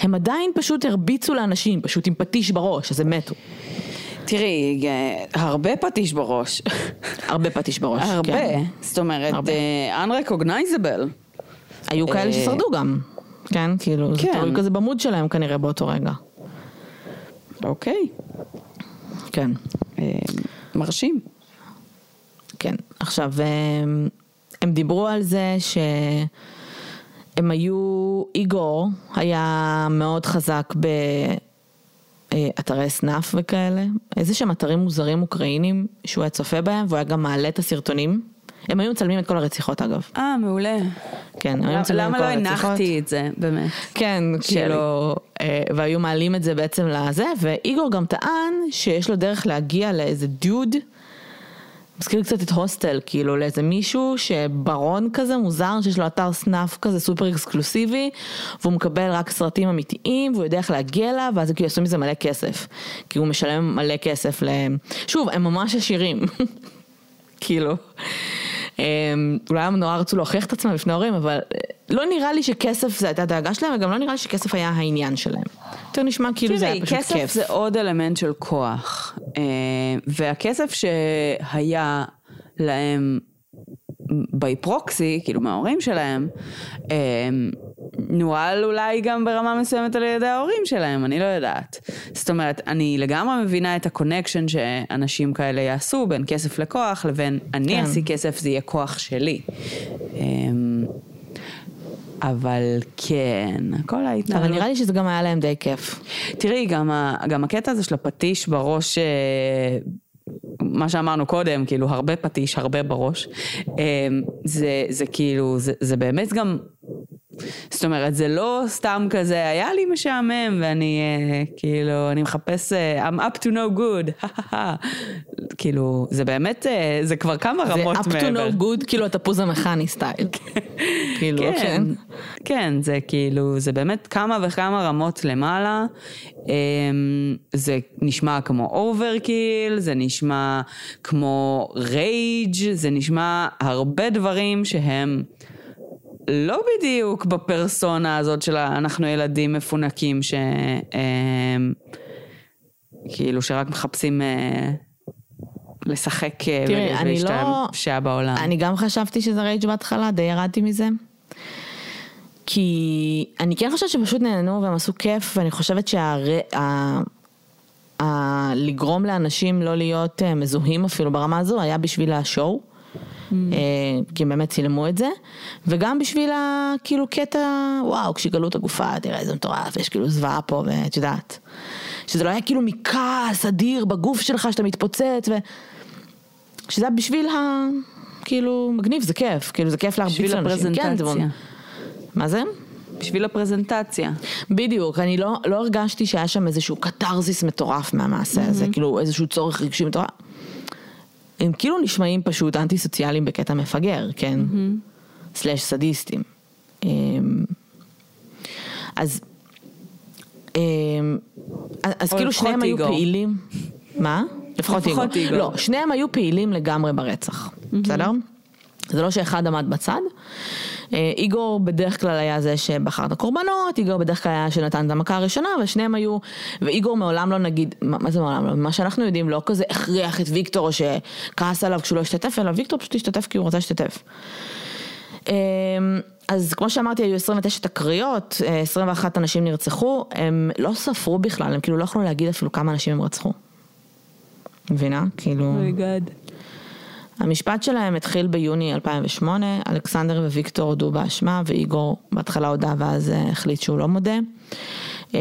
הם עדיין פשוט הרביצו לאנשים, פשוט עם פטיש בראש, אז הם מתו. תראי, אה, הרבה פטיש בראש. הרבה פטיש בראש, הרבה. כן. זאת אומרת, uh, unrecognizable. היו כאלה ששרדו גם. כן? כאילו, כן. זה תלוי כזה במוד שלהם כנראה באותו רגע. אוקיי. כן. אה, מרשים. כן. עכשיו, הם, אה, הם דיברו על זה שהם היו, איגור היה מאוד חזק באתרי snuff וכאלה, איזה שהם אתרים מוזרים אוקראינים שהוא היה צופה בהם והוא היה גם מעלה את הסרטונים. הם היו מצלמים את כל הרציחות אגב. אה, מעולה. כן, היו מצלמים את כל הרציחות. למה לא הנחתי את זה, באמת? כן, כאילו, אה, והיו מעלים את זה בעצם לזה, ואיגור גם טען שיש לו דרך להגיע לאיזה דוד. מזכיר קצת את הוסטל, כאילו לאיזה מישהו שברון כזה מוזר, שיש לו אתר snuff כזה סופר אקסקלוסיבי, והוא מקבל רק סרטים אמיתיים, והוא יודע איך להגיע אליו, ואז כאילו יעשו מזה מלא כסף. כי הוא משלם מלא כסף ל... שוב, הם ממש עשירים. כאילו. אמ, אולי הם נורא רצו להוכיח את עצמם בפני ההורים, אבל אה, לא נראה לי שכסף זה הייתה דאגה שלהם, וגם לא נראה לי שכסף היה העניין שלהם. יותר נשמע כאילו זה היה פשוט כיף. כסף זה עוד אלמנט של כוח, אה, והכסף שהיה להם by proxy, כאילו מההורים שלהם, אה, נוהל אולי גם ברמה מסוימת על ידי ההורים שלהם, אני לא יודעת. זאת אומרת, אני לגמרי מבינה את ה connection שאנשים כאלה יעשו בין כסף לכוח, לבין אני כן. אעשי כסף, זה יהיה כוח שלי. אה, אבל כן, כל ההתנהלות. אבל נראה לי שזה גם היה להם די כיף. תראי, גם, ה, גם הקטע הזה של הפטיש בראש, אה, מה שאמרנו קודם, כאילו הרבה פטיש, הרבה בראש, אה, זה, זה כאילו, זה, זה באמת גם, זאת אומרת, זה לא סתם כזה, היה לי משעמם ואני אה, כאילו, אני מחפש, אה, I'm up to no good, כאילו, זה באמת, אה, זה כבר כמה זה רמות up to מעבר. no good, כאילו התפוז המכני סטייל. כאילו, כן, כן. כן, זה כאילו, זה באמת כמה וכמה רמות למעלה. אמ, זה נשמע כמו overkill, זה נשמע כמו rage, זה נשמע הרבה דברים שהם לא בדיוק בפרסונה הזאת של ה- אנחנו ילדים מפונקים ש... אמ, כאילו שרק מחפשים אה, לשחק אה, אני לא- ולהשתעשע בעולם. אני גם חשבתי שזה rage בהתחלה, די ירדתי מזה. כי אני כן חושבת שפשוט נהנו והם עשו כיף, ואני חושבת שלגרום לאנשים לא להיות אה, מזוהים אפילו ברמה הזו, היה בשביל השואו. Mm. כי הם באמת צילמו את זה, וגם בשביל ה... כאילו קטע, וואו, כשיגלו את הגופה, תראה איזה מטורף, יש כאילו זוועה פה, ואת יודעת. שזה לא היה כאילו מכעס אדיר בגוף שלך שאתה מתפוצץ, ו... שזה היה בשביל ה... כאילו, מגניב, זה כיף, כאילו זה כיף להרביץ בשביל לאנשים. כן, זה הפרזנטציה. מה זה? בשביל הפרזנטציה. בדיוק, אני לא, לא הרגשתי שהיה שם איזשהו קתרזיס מטורף מהמעשה הזה, כאילו איזשהו צורך רגשי מטורף. הם כאילו נשמעים פשוט אנטי סוציאליים בקטע מפגר, כן? סלאש סדיסטים. אמ, אז, אמ, אז כאילו שניהם היו. פעילים. מה? לפחות. איגור. לא, שניהם היו פעילים לגמרי ברצח, בסדר? זה לא שאחד עמד בצד. אה, איגור בדרך כלל היה זה שבחר את הקורבנות, איגור בדרך כלל היה שנתן את המכה הראשונה, ושניהם היו, ואיגור מעולם לא נגיד, מה, מה זה מעולם לא? מה שאנחנו יודעים לא כזה הכריח את ויקטור או שכעס עליו כשהוא לא השתתף, אלא ויקטור פשוט השתתף כי הוא רוצה להשתתף. אה, אז כמו שאמרתי, היו 29 תקריות, אה, 21 אנשים נרצחו, הם לא ספרו בכלל, הם כאילו לא יכלו להגיד אפילו כמה אנשים הם רצחו. מבינה? כאילו... גאד. המשפט שלהם התחיל ביוני 2008, אלכסנדר וויקטור הודו באשמה ואיגור בהתחלה הודה ואז אה, החליט שהוא לא מודה. אה,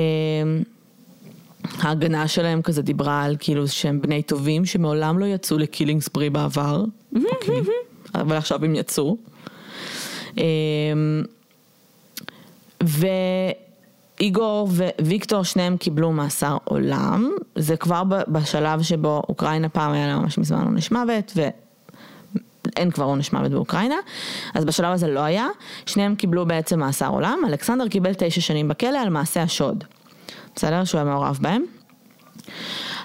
ההגנה שלהם כזה דיברה על כאילו שהם בני טובים שמעולם לא יצאו לקילינג ספרי בעבר, אוקיי. אבל עכשיו הם יצאו. אה, ואיגור וויקטור שניהם קיבלו מאסר עולם, זה כבר בשלב שבו אוקראינה פעם היה לה ממש מזמן עונש מוות, ואין כבר עונש מוות באוקראינה, אז בשלב הזה לא היה, שניהם קיבלו בעצם מאסר עולם, אלכסנדר קיבל תשע שנים בכלא על מעשה השוד, בסדר? שהוא היה מעורב בהם.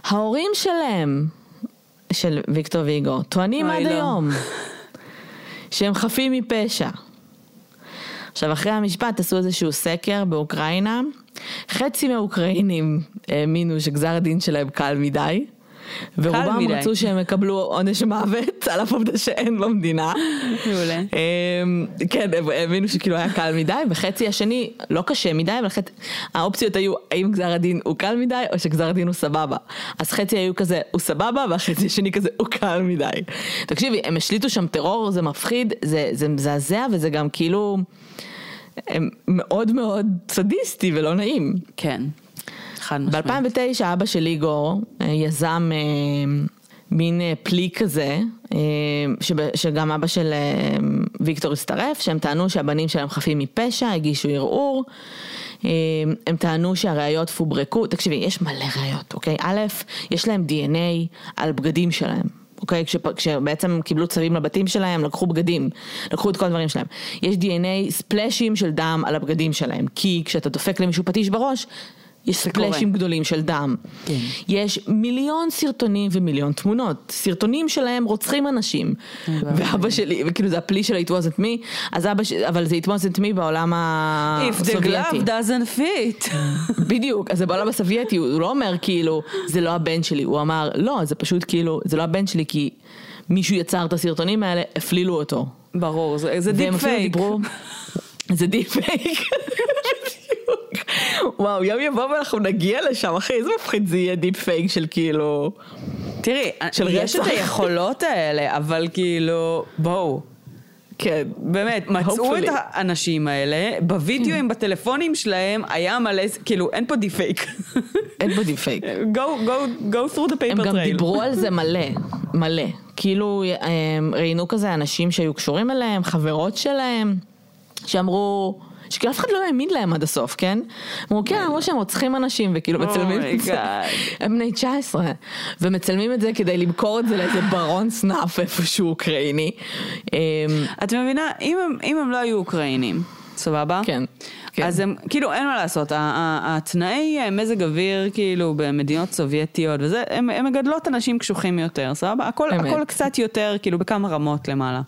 ההורים שלהם, של ויקטור ואיגור, טוענים עד לא. היום שהם חפים מפשע. עכשיו אחרי המשפט עשו איזשהו סקר באוקראינה, חצי מהאוקראינים האמינו שגזר הדין שלהם קל מדי, ורובם. רצו שהם יקבלו עונש מוות על אף עובדה שאין במדינה. מעולה. אמ, כן, הם האמינו שכאילו היה קל מדי, וחצי השני לא קשה מדי, אבל חצי, האופציות היו האם גזר הדין הוא קל מדי או שגזר הדין הוא סבבה. אז חצי היו כזה הוא סבבה והחצי השני כזה הוא קל מדי. תקשיבי, הם השליטו שם טרור, זה מפחיד, זה מזעזע וזה גם כאילו הם מאוד מאוד סדיסטי ולא נעים. כן. חד משמעית. ב-2009 אבא של איגור אה, יזם אה, מין אה, פלי כזה, שגם אבא של ויקטור הצטרף, שהם טענו שהבנים שלהם חפים מפשע, הגישו ערעור, הם טענו שהראיות פוברקו, תקשיבי, יש מלא ראיות, אוקיי? א', יש להם DNA על בגדים שלהם. אוקיי, כשפ- כשבעצם קיבלו צווים לבתים שלהם, לקחו בגדים, לקחו את כל הדברים שלהם. יש DNA ספלאשים של דם על הבגדים שלהם, כי כשאתה דופק למישהו פטיש בראש, יש. ספלאשים גדולים של דם. כן. יש מיליון סרטונים ומיליון תמונות. סרטונים שלהם רוצחים אנשים. ואבא שלי, וכאילו זה הפלי של it wasn't me, אז אבא שלי, אבל זה it wasn't me בעולם If the הסובייטי. glove doesn't fit. בדיוק, אז זה בעולם הסובייטי, הוא לא אומר כאילו, זה לא הבן שלי, הוא אמר, לא, זה פשוט כאילו, זה לא הבן שלי כי מישהו יצר את הסרטונים האלה, הפלילו אותו. ברור, זה deep fake. דיברו, זה deep fake. וואו, יום יבוא ואנחנו נגיע לשם, אחי, איזה מפחיד זה יהיה deep fake של כאילו... תראי, של יש את. היכולות האלה, אבל כאילו, בואו. כן. באמת, מצאו את Hopefully. האנשים האלה, בווידאוים, בטלפונים שלהם, היה מלא, כאילו, אין פה deep fake. אין פה deep fake. go, go, go through the paper הם גם trail. דיברו על זה מלא, מלא. כאילו הם ראיינו כזה אנשים שהיו קשורים אליהם, חברות שלהם, שאמרו, שכאילו אף אחד לא האמין להם עד הסוף, כן? אמרו, כן, אמרו שהם רוצחים אנשים, וכאילו מצלמים את זה. הם בני 19, ומצלמים את זה כדי למכור את זה לאיזה ברון סנאף איפשהו אוקראיני. אמ, את מבינה, אם הם, לא היו אוקראינים, סבבה? כן, כן. אז הם, כאילו, אין מה לעשות, התנאי אה, מזג אוויר, כאילו, במדינות סובייטיות וזה, הם, הם מגדלות אנשים קשוחים יותר, סבבה? הכל, אמת. הכל קצת יותר, כאילו, בכמה רמות למעלה.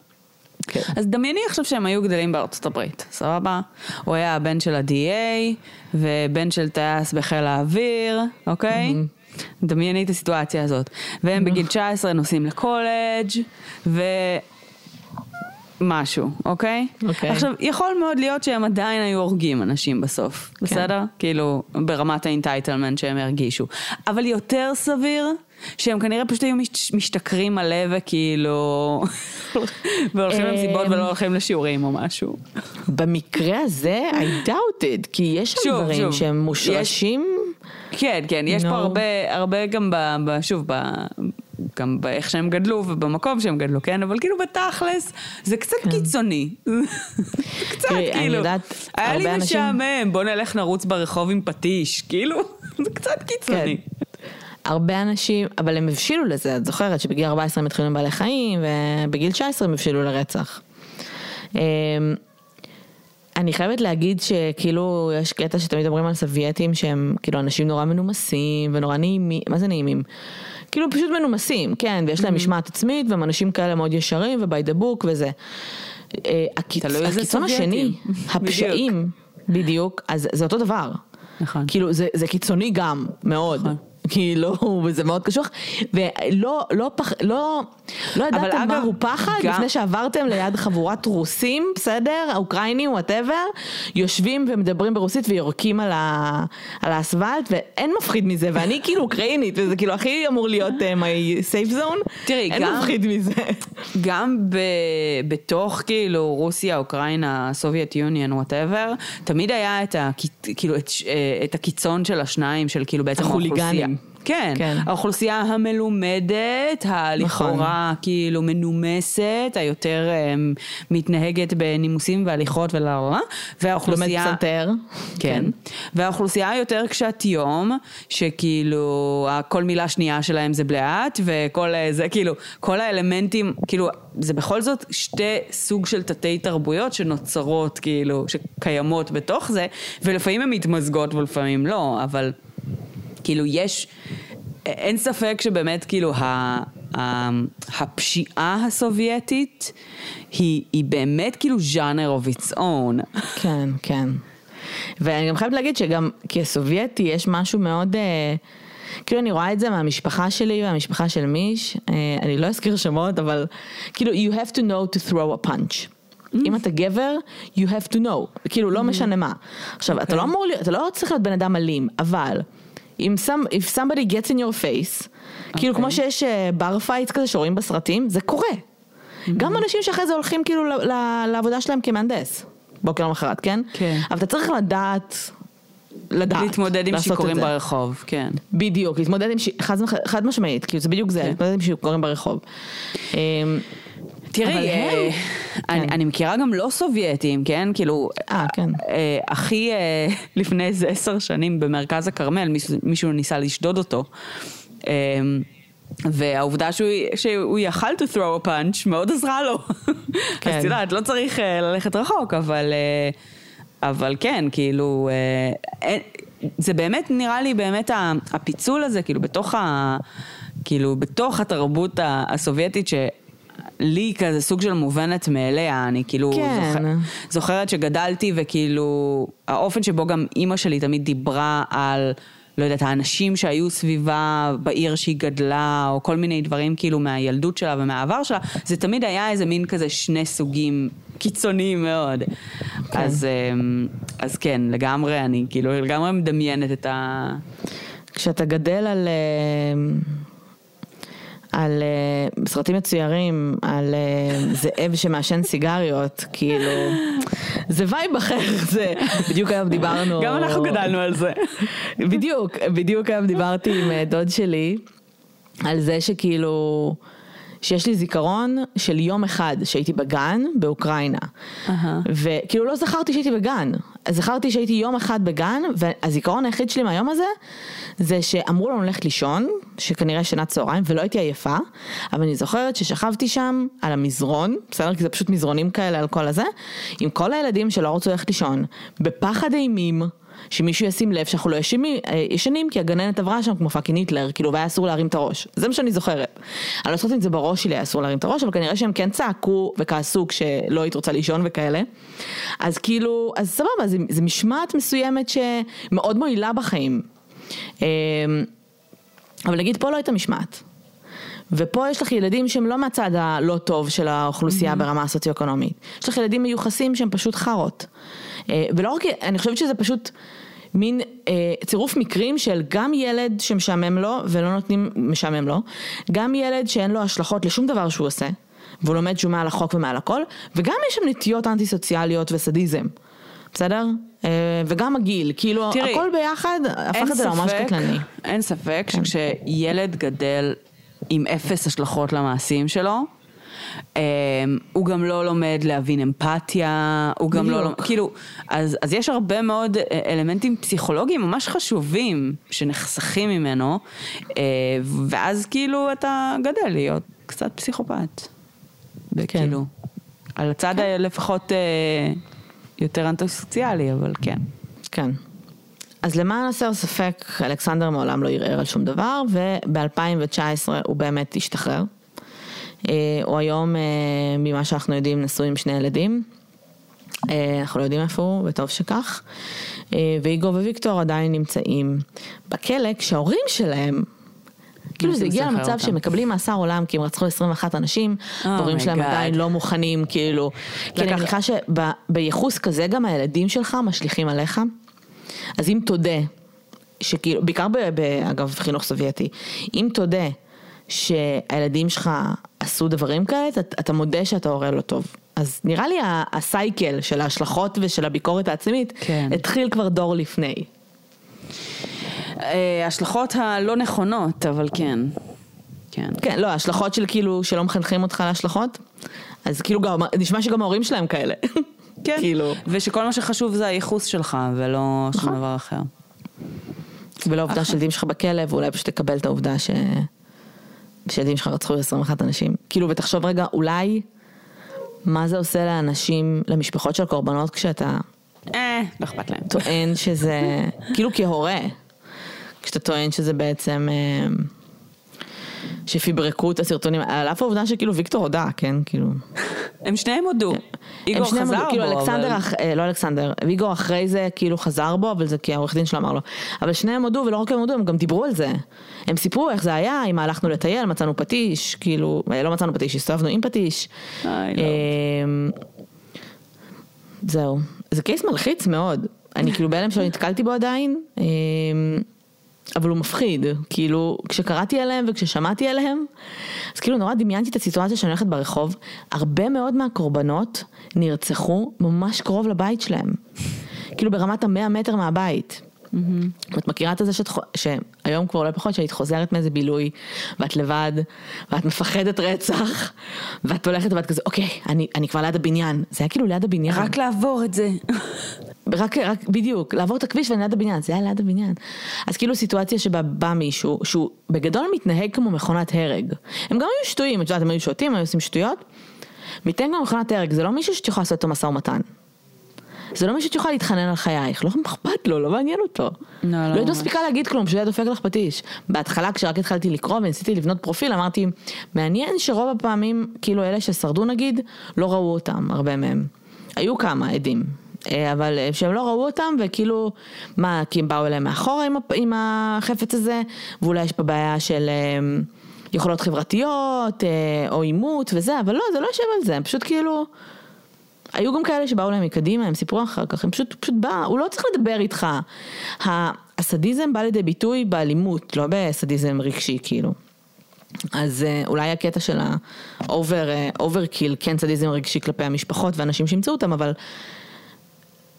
כן. אז דמייני עכשיו שהם היו גדלים בארצות הברית, סבבה? הוא היה הבן של ה-DA, ובן של טייס בחיל האוויר, אוקיי? דמייני את הסיטואציה הזאת. והם בגיל 19 נוסעים לקולג' ו... משהו, אוקיי? אוקיי. עכשיו, יכול מאוד להיות שהם עדיין היו הורגים אנשים בסוף, כן. בסדר? כאילו, ברמת ה entitlement שהם הרגישו. אבל יותר סביר שהם כנראה פשוט היו מש- משתכרים מלא וכאילו... והולכים למסיבות אמ, ולא הולכים לשיעורים או משהו. במקרה הזה, I doubt it, כי יש שם שוב, דברים שוב. שהם יש- מושרשים. כן, כן, יש No. פה הרבה, הרבה גם ב... ב שוב, ב... גם באיך שהם גדלו ובמקום שהם גדלו, כן? אבל כאילו בתכלס, זה קצת קיצוני. זה קצת, כן. תראי, אני כאילו, יודעת, היה לי הרבה אנשים- משעמם, בוא נלך נרוץ ברחוב עם פטיש, כאילו, זה קצת קיצוני. הרבה אנשים, אבל הם הבשילו לזה, את זוכרת שבגיל 14 הם התחילו עם בעלי חיים, ובגיל 19 הם הבשילו לרצח. אמ, אני חייבת להגיד שכאילו יש קטע שתמיד אומרים על סובייטים שהם כאילו אנשים נורא מנומסים ונורא נעימים, מה זה נעימים? כאילו פשוט מנומסים, כן, ויש Mm-hmm. להם משמעת עצמית והם אנשים כאלה מאוד ישרים וby the book וזה. אה, הקיצון השני. הפשעים, בדיוק, אז זה אותו דבר. נכון. כאילו זה, זה קיצוני גם, מאוד. נכון. כאילו, וזה מאוד קשוח, ולא לא פח, לא, לא ידעתם אגב, מהו פחד גם- לפני שעברתם ליד חבורת רוסים, בסדר? האוקראינים, וואטאבר, יושבים ומדברים ברוסית ויורקים על, ה, על האספלט, ואין מפחיד מזה, ואני כאילו אוקראינית, וזה כאילו הכי אמור להיות uh, my safe zone, תראי, אין גם- מפחיד מזה. גם ב, בתוך כאילו רוסיה, אוקראינה, Soviet Union, whatever, תמיד היה את, הקיצ, כאילו, את, אה, את הקיצון של השניים, של כאילו בעצם החוליגנים. האוכלוסייה. כן, כן. האוכלוסייה המלומדת, הלכאורה נכון. כאילו מנומסת, היותר אה, מתנהגת בנימוסים והליכות לומד והאוכלוסייה... פסנתר. כן. והאוכלוסייה היותר קשת יום, שכאילו כל מילה שנייה שלהם זה בלהט, וכל אה, זה, כאילו, כל האלמנטים, כאילו, זה בכל זאת שתי סוג של תתי תרבויות שנוצרות, כאילו, שקיימות בתוך זה, ולפעמים הן מתמזגות ולפעמים לא, אבל כאילו יש, אין ספק שבאמת כאילו ה... ה- הפשיעה הסובייטית היא, היא באמת כאילו ז'אנר of its own. כן, כן. ואני גם חייבת להגיד שגם כסובייטי יש משהו מאוד, אה, כאילו אני רואה את זה מהמשפחה שלי והמשפחה של מיש, אה, אני לא אזכיר שמות, אבל כאילו you have to know to throw a punch. אם אתה גבר, you have to know, כאילו לא משנה מה. עכשיו, אתה לא אמור להיות, אתה לא צריך להיות בן אדם אלים, אבל אם some, if somebody gets in your face, כאילו כמו שיש bar fight כזה שרואים בסרטים, זה קורה. גם אנשים שאחרי זה הולכים כאילו ל- ל- לעבודה שלהם כמהנדס, בוקר למחרת, כן? כן. אבל אתה צריך לדעת, לדעת, להתמודד עם שיכורים. ברחוב, כן. בדיוק, להתמודד עם, ש... חד, חד משמעית, כאילו זה בדיוק זה, כן. להתמודד עם שיכורים ברחוב. תראי, אה, הם- אני, כן. אני מכירה גם לא סובייטים, כן? כאילו, אה, כן. אה, אחי אה, לפני איזה עשר שנים במרכז הכרמל, מישהו, ניסה לשדוד אותו. אה, והעובדה שהוא, שהוא יכל to throw a punch מאוד עזרה לו. כן. אז את יודעת, לא צריך אה, ללכת רחוק, אבל, אה, אבל כן, כאילו, אה, זה באמת נראה לי באמת הפיצול הזה, כאילו בתוך ה... כאילו בתוך התרבות הסובייטית שלי כזה סוג של מובנת מאליה, אני כאילו כן. זוכר, זוכרת שגדלתי וכאילו האופן שבו גם אימא שלי תמיד דיברה על, לא יודעת, האנשים שהיו סביבה בעיר שהיא גדלה, או כל מיני דברים כאילו מהילדות שלה ומהעבר שלה, זה תמיד היה איזה מין כזה שני סוגים קיצוניים מאוד. כן. אז, אמ, אז כן, לגמרי, אני כאילו לגמרי מדמיינת את ה... כשאתה גדל על, אה, על אה, סרטים מצוירים, על אה, זאב שמעשן סיגריות, כאילו, זה vibe אחר, זה, בדיוק היום דיברנו, גם אנחנו גדלנו על זה. בדיוק, בדיוק היום דיברתי עם אה, דוד שלי, על זה שכאילו, שיש לי זיכרון של יום אחד שהייתי בגן באוקראינה. אהה. וכאילו לא זכרתי שהייתי בגן. זכרתי שהייתי יום אחד בגן, והזיכרון היחיד שלי מהיום הזה, זה שאמרו לנו ללכת לישון, שכנראה שנת צהריים, ולא הייתי עייפה, אבל אני זוכרת ששכבתי שם על המזרון, בסדר? כי זה פשוט מזרונים כאלה על כל הזה, עם כל הילדים שלא רצו ללכת לישון, בפחד אימים. שמישהו ישים לב שאנחנו לא ישנים, אה, ישנים כי הגננת עברה שם כמו fucking היטלר, כאילו והיה אסור להרים את הראש. זה מה שאני זוכרת. אני לא זוכרת אם זה בראש שלי היה אסור להרים את הראש, אבל כנראה שהם כן צעקו וכעסו כשלא היית רוצה לישון וכאלה. אז כאילו, אז סבבה, זה, זה משמעת מסוימת שמאוד מועילה בחיים. אה, אבל נגיד פה לא הייתה משמעת. ופה יש לך ילדים שהם לא מהצד הלא טוב של האוכלוסייה mm-hmm. ברמה הסוציו-אקונומית. יש לך ילדים מיוחסים שהם פשוט חארות. אה, ולא רק, אני חושבת שזה פשוט מין אה, צירוף מקרים של גם ילד שמשעמם לו ולא נותנים, משעמם לו, גם ילד שאין לו השלכות לשום דבר שהוא עושה, והוא לומד שהוא מעל החוק ומעל הכל, וגם יש שם נטיות אנטי סוציאליות וסדיזם. בסדר? אה, וגם הגיל, כאילו תראי, הכל ביחד הפך את זה ממש קטלני. אין ספק שכשילד גדל עם אפס השלכות למעשים שלו, אמ, הוא גם לא לומד להבין אמפתיה, הוא גם לא. לומד- כאילו, אז, אז יש הרבה מאוד אה, אלמנטים פסיכולוגיים ממש חשובים שנחסכים ממנו, אה, ואז כאילו אתה גדל להיות קצת פסיכופת. וכאילו, על הצד ה- לפחות אה, יותר אנטי-סוציאלי, אבל כן. כן. אז למען הסר ספק, אלכסנדר מעולם לא ערער על שום דבר, וב-2019 הוא באמת השתחרר. אה, הוא היום, אה, ממה שאנחנו יודעים, נשוי עם שני ילדים. אה, אנחנו לא יודעים איפה הוא, וטוב שכך. ואיגו וויקטור עדיין נמצאים בכלא, כשההורים שלהם... כאילו זה הגיע למצב אותם. שהם מקבלים מאסר עולם כי הם רצחו 21 אנשים, Oh ההורים my שלהם God. עדיין לא מוכנים, כאילו. כי אני לקח- מניחה שבייחוס כזה גם הילדים שלך משליכים עליך. אז אם תודה, שכאילו, בעיקר ב, ב, אגב חינוך סובייטי, אם תודה שהילדים שלך עשו דברים כאלה, אתה, אתה מודה שאתה הורה לא טוב. אז נראה לי הסייקל של ההשלכות ושל הביקורת העצמית, כן. התחיל כבר דור לפני. אה, ההשלכות הלא נכונות, אבל כן. כן. כן, לא, ההשלכות של כאילו, שלא מחנכים אותך להשלכות, אז כאילו גם, נשמע שגם ההורים שלהם כאלה. כן. כאילו, ושכל מה שחשוב זה הייחוס שלך, ולא שום נכון. דבר אחר. ולא העובדה שילדים שלך בכלא, ואולי פשוט תקבל את העובדה ש... שילדים שלך רצחו 21 אנשים. כאילו, ותחשוב רגע, אולי, מה זה עושה לאנשים, למשפחות של קורבנות, כשאתה אה, לא אכפת להם. טוען שזה, כאילו כהורה, כשאתה טוען שזה בעצם, אה, שפיברקו את הסרטונים, על אף העובדה שכאילו ויקטור הודה, כן, כאילו. הם שניהם הודו. איגור חזר הודו, בו, כאילו אבל... אלכסנדר, אח- אה, לא אלכסנדר, ויגור אחרי זה כאילו חזר בו, אבל זה כי העורך דין שלו אמר לו. אבל שניהם הודו, ולא רק הם הודו, הם גם דיברו על זה. הם סיפרו איך זה היה, אם הלכנו לטייל, מצאנו פטיש, כאילו, אה, לא מצאנו פטיש, הסתובבנו עם פטיש. איי, לא. אמ, זהו. זה קייס מלחיץ מאוד. אני כאילו בהלם שלא נתקלתי בו עדיין, אמ, אבל הוא מפחיד. כאילו, כשקראתי עליהם וכששמעתי עליהם, אז כאילו נורא דמיינתי את הסיטואציה שאני הולכת ברחוב, הרבה מאוד מהקורבנות נרצחו ממש קרוב לבית שלהם. כאילו ברמת המאה מטר מהבית. את מכירה את זה שאת, שהיום כבר לא פחות, שהיית חוזרת מאיזה בילוי, ואת לבד, ואת מפחדת רצח, ואת הולכת ואת כזה, אוקיי, אני, אני כבר ליד הבניין. זה היה כאילו ליד הבניין. רק לעבור את זה. רק, רק, בדיוק, לעבור את הכביש ואני ליד הבניין, זה היה ליד הבניין. אז כאילו סיטואציה שבה בא מישהו, שהוא בגדול מתנהג כמו מכונת הרג. הם גם היו שטויים, את יודעת, הם היו שותים, הם היו עושים שטויות. מתנהג כמו מכונת הרג, זה לא מישהו שאת יכולה לעשות איתו משא ומתן. זה לא מישהו שיכול להתחנן על חייך, לא אכפת לו, לא מעניין אותו. לא, לא לא היית ממש. מספיקה להגיד כלום, שהוא היה דופק לך פטיש. בהתחלה כשרק התחלתי לקרוא וניסיתי לבנות פרופיל, אמרתי, מעניין שרוב הפעמים, כאילו אלה ששרדו נגיד, לא ראו אותם, הרבה מהם. היו כמה עדים. אה, אבל אה, שהם לא ראו אותם וכאילו, מה, כי הם באו אליהם מאחורה עם, עם החפץ הזה, ואולי יש פה בעיה של אה, יכולות חברתיות, או עימות וזה, אבל לא, זה לא יושב על זה, הם פשוט כאילו, היו גם כאלה שבאו להם מקדימה, הם סיפרו אחר כך, הם פשוט, פשוט בא, הוא לא צריך לדבר איתך. הסדיזם בא לידי ביטוי באלימות, לא בסדיזם רגשי כאילו. אז אה, אולי הקטע של ה over, overkill, כן סדיזם רגשי כלפי המשפחות ואנשים שימצאו אותם, אבל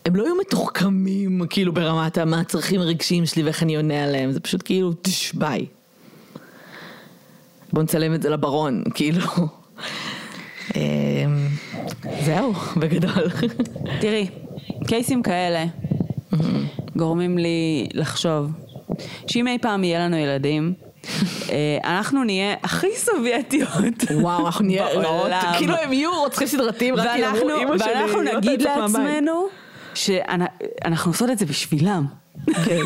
הם לא היו מתוחכמים כאילו ברמת מה הצרכים הרגשיים שלי ואיך אני עונה עליהם, זה פשוט כאילו, טש, ביי. בוא נצלם את זה לברון, כאילו. זהו, בגדול. תראי, קייסים כאלה גורמים לי לחשוב שאם אי פעם יהיה לנו ילדים, אה, אנחנו נהיה הכי סובייטיות. וואו, אנחנו נהיה רעות. כאילו הם יהיו רוצחים סדרתיים, רק כי ואנחנו, אמרו, "אמא שלי ואנחנו לא נגיד יוצאת מהבית." לעצמנו שאנחנו עושות את זה בשבילם. כן,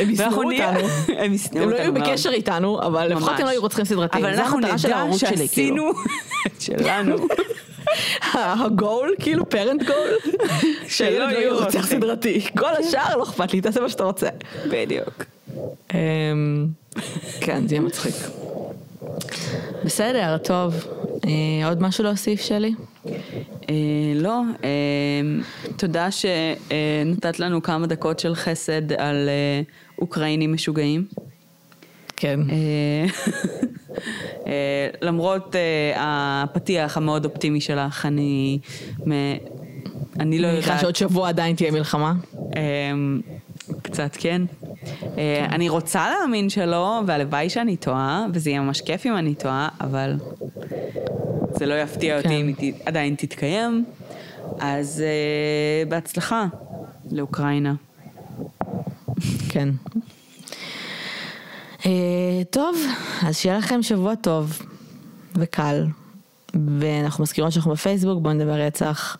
הם ישנאו אותנו. הם ישנאו הם לא אותנו היו. בקשר איתנו, אבל לפחות. הם לא היו רוצחים סדרתיים. אבל אנחנו נדע כאילו. שעשינו את שלנו. הגול, כאילו פרנט גול, שהילד לא יהיה רוצח. סדרתי. כל השאר לא אכפת לי, תעשה מה שאתה רוצה. בדיוק. אמ, כן, זה יהיה מצחיק. בסדר, טוב. אה, עוד משהו להוסיף, שלי? אה, לא, אה, תודה שנתת לנו כמה דקות של חסד על אוקראינים משוגעים. כן. אה, אה, למרות אה, הפתיח המאוד אופטימי שלך, אני, אני לא אני מניחה יודעת, שעוד שבוע עדיין תהיה מלחמה. אה, קצת כן. אני רוצה להאמין שלא, והלוואי שאני טועה, וזה יהיה ממש כיף אם אני טועה, אבל זה לא יפתיע אותי כן. אם היא עדיין תתקיים. אז בהצלחה לאוקראינה. כן. אה, טוב, אז שיהיה לכם שבוע טוב וקל. ואנחנו מזכירות שאנחנו בפייסבוק, בואו נדבר רצח.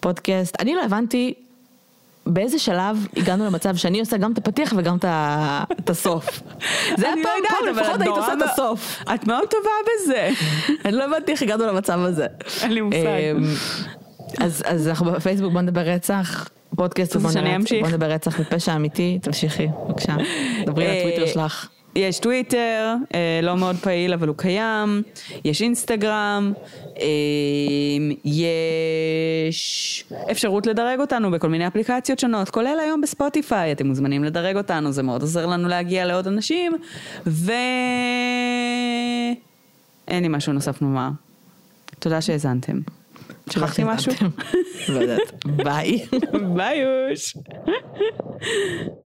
פודקאסט. אני לא הבנתי באיזה שלב הגענו למצב שאני עושה גם את הפתיח וגם את הסוף. זה היה לא פעם, פעם לפחות היית עושה את הסוף. את מאוד טובה בזה. אני לא הבנתי איך הגענו למצב הזה. אין לי מושג. אמ, אז, אנחנו בפייסבוק בוא נדבר רצח, פודקאסט? בוא נדבר רצח בפשע אמיתי, תמשיכי, בבקשה. דברי על אה, הטוויטר שלך. יש טוויטר, אה, לא מאוד פעיל אבל הוא קיים, יש אינסטגרם, אה, יש אפשרות לדרג אותנו בכל מיני אפליקציות שונות, כולל היום בספוטיפיי, אתם מוזמנים לדרג אותנו, זה מאוד עוזר לנו להגיע לעוד אנשים, ו... אין לי משהו נוסף לומר. תודה שהאזנתם. שכחתי משהו? לא יודעת. ביי. ביי יוש.